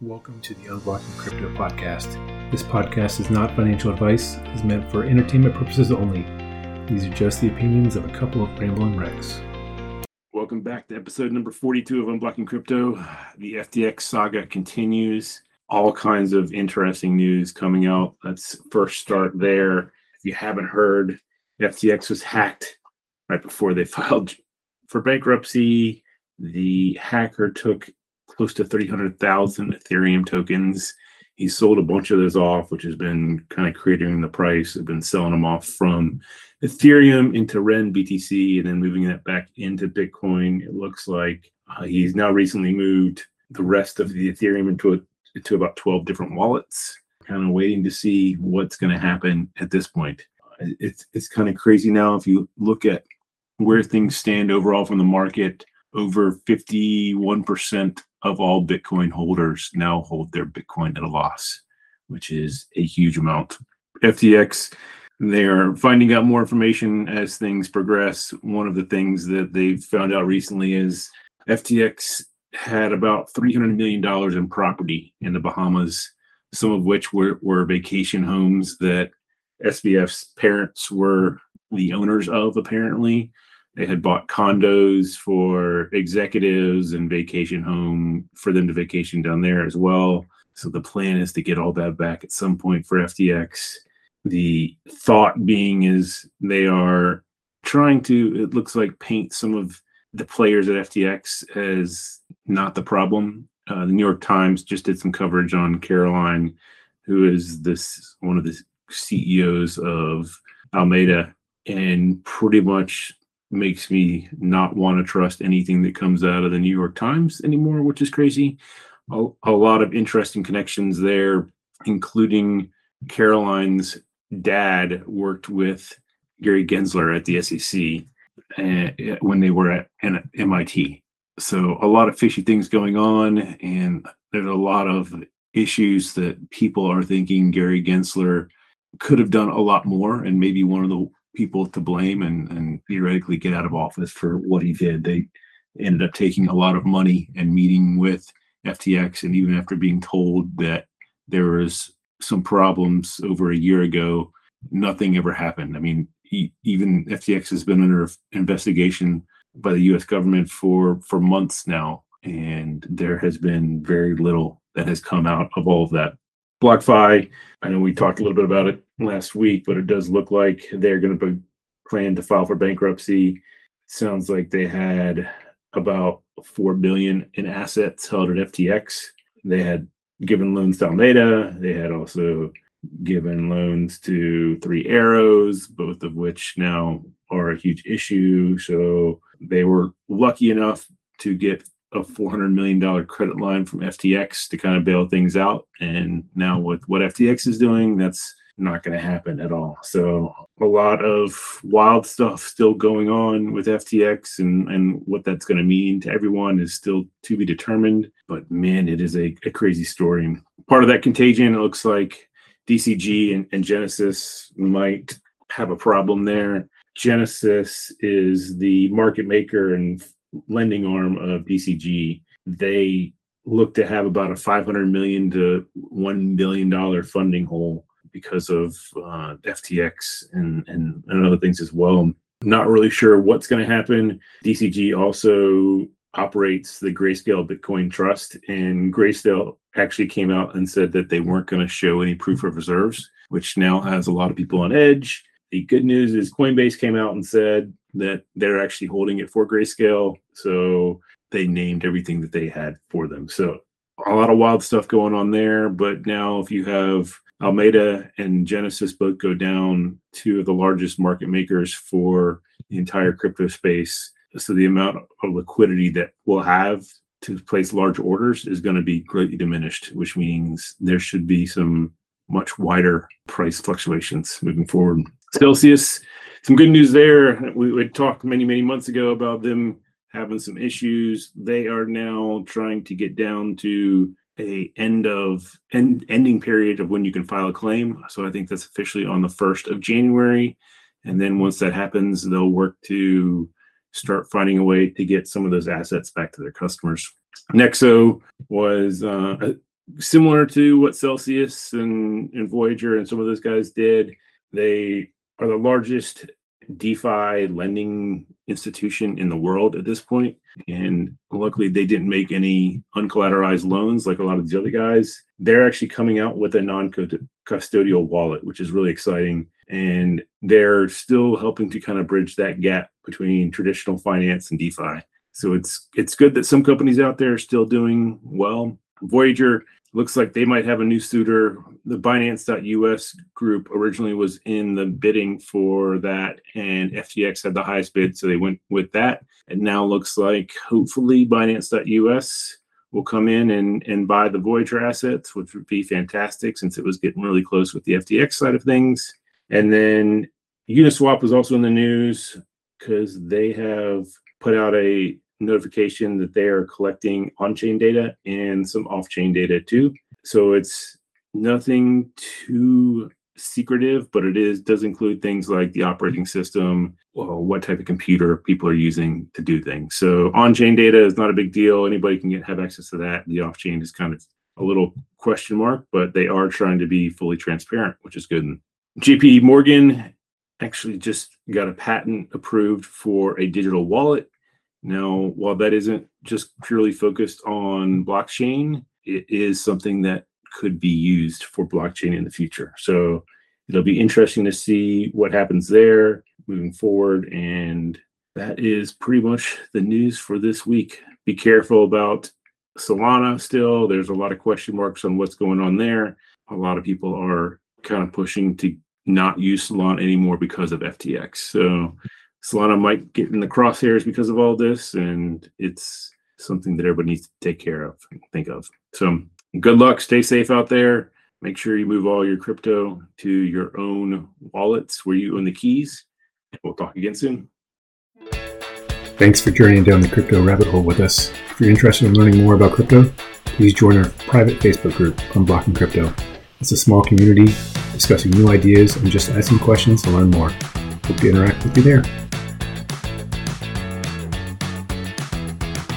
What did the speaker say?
Welcome to the Unblocking Crypto podcast. This podcast is not financial advice, is meant for entertainment purposes only. These are just the opinions of a couple of rambling wrecks. Welcome back to episode number 42 of Unblocking Crypto. The FTX saga continues. All kinds of interesting news coming out. Let's first start there. If you haven't heard, FTX was hacked right before they filed for bankruptcy. The hacker took close to 300,000 Ethereum tokens. He sold a bunch of those off, which has been kind of creating the price. They've been selling them off from Ethereum into Ren BTC and then moving that back into Bitcoin. It looks like uh, he's now recently moved the rest of the Ethereum into a, into about 12 different wallets. Kind of waiting to see what's going to happen at this point. It's it's kind of crazy now if you look at where things stand overall from the market. Over 51% of all Bitcoin holders now hold their Bitcoin at a loss, which is a huge amount. FTX, they are finding out more information as things progress. One of the things that they've found out recently is FTX had about $300 million in property in the Bahamas, some of which were, were vacation homes that SBF's parents were the owners of, apparently. They had bought condos for executives and vacation home for them to vacation down there as well. So the plan is to get all that back at some point for FTX. The thought being is they are trying to, it looks like, paint some of the players at FTX as not the problem. Uh, the New York Times just did some coverage on Caroline, who is this one of the CEOs of Alameda, and pretty much makes me not want to trust anything that comes out of the New York Times anymore, which is crazy. A, a lot of interesting connections there, including Caroline's dad worked with Gary Gensler at the SEC uh, when they were at MIT. So a lot of fishy things going on, and there's a lot of issues that people are thinking Gary Gensler could have done a lot more, and maybe one of the people to blame and, and theoretically get out of office for what he did. They ended up taking a lot of money and meeting with FTX. And even after being told that there was some problems over a year ago, nothing ever happened. I mean, he, even FTX has been under investigation by the U.S. government for for months now, and there has been very little that has come out of all of that. BlockFi, I know we talked a little bit about it last week, but it does look like they're going to plan to file for bankruptcy. Sounds like they had about four billion in assets held at FTX. They had given loans to Alameda. They had also given loans to Three Arrows, both of which now are a huge issue. So they were lucky enough to get a $400 million credit line from FTX to kind of bail things out. And now with what FTX is doing, that's not going to happen at all. So a lot of wild stuff still going on with FTX and, and what that's going to mean to everyone is still to be determined. But man, it is a, a crazy story. Part of that contagion, it looks like DCG and, and Genesis might have a problem there. Genesis is the market maker and lending arm of DCG. They look to have about a 500 million to 1 billion dollar funding hole because of uh, FTX and, and, and other things as well. Not really sure what's going to happen. DCG also operates the Grayscale Bitcoin Trust, and Grayscale actually came out and said that they weren't going to show any proof of reserves, which now has a lot of people on edge. The good news is Coinbase came out and said that they're actually holding it for Grayscale. So they named everything that they had for them. So a lot of wild stuff going on there. But now, if you have Alameda and Genesis both go down, two of the largest market makers for the entire crypto space. So the amount of liquidity that we'll have to place large orders is going to be greatly diminished, which means there should be some much wider price fluctuations moving forward. Celsius, some good news there. We, we talked many, many months ago about them having some issues. They are now trying to get down to a end of end, ending period of when you can file a claim. So I think that's officially on the first of January, and then once that happens, they'll work to start finding a way to get some of those assets back to their customers. Nexo was uh, similar to what Celsius and, and Voyager and some of those guys did. They are the largest DeFi lending institution in the world at this point. And luckily, they didn't make any uncollateralized loans like a lot of the other guys. They're actually coming out with a non custodial wallet, which is really exciting. And they're still helping to kind of bridge that gap between traditional finance and DeFi. So it's it's good that some companies out there are still doing well. Voyager looks like they might have a new suitor. The Binance.us group originally was in the bidding for that, and FTX had the highest bid, so they went with that. And now looks like hopefully Binance.us will come in and, and buy the Voyager assets, which would be fantastic since it was getting really close with the FTX side of things. And then Uniswap was also in the news because they have put out a notification that they are collecting on-chain data and some off-chain data too. So it's nothing too secretive, but it is does include things like the operating system, well, what type of computer people are using to do things. So on-chain data is not a big deal. Anybody can get have access to that. The off-chain is kind of a little question mark, but they are trying to be fully transparent, which is good. JP Morgan actually just got a patent approved for a digital wallet now, while that isn't just purely focused on blockchain, it is something that could be used for blockchain in the future. So it'll be interesting to see what happens there moving forward. And that is pretty much the news for this week. Be careful about Solana still. There's a lot of question marks on what's going on there. A lot of people are kind of pushing to not use Solana anymore because of FTX. So Solana might get in the crosshairs because of all this, and it's something that everybody needs to take care of and think of. So good luck, stay safe out there. Make sure you move all your crypto to your own wallets where you own the keys. We'll talk again soon. Thanks for journeying down the crypto rabbit hole with us. If you're interested in learning more about crypto, please join our private Facebook group, Unblocking Crypto. It's a small community discussing new ideas and just asking questions to learn more. Hope to interact with you there.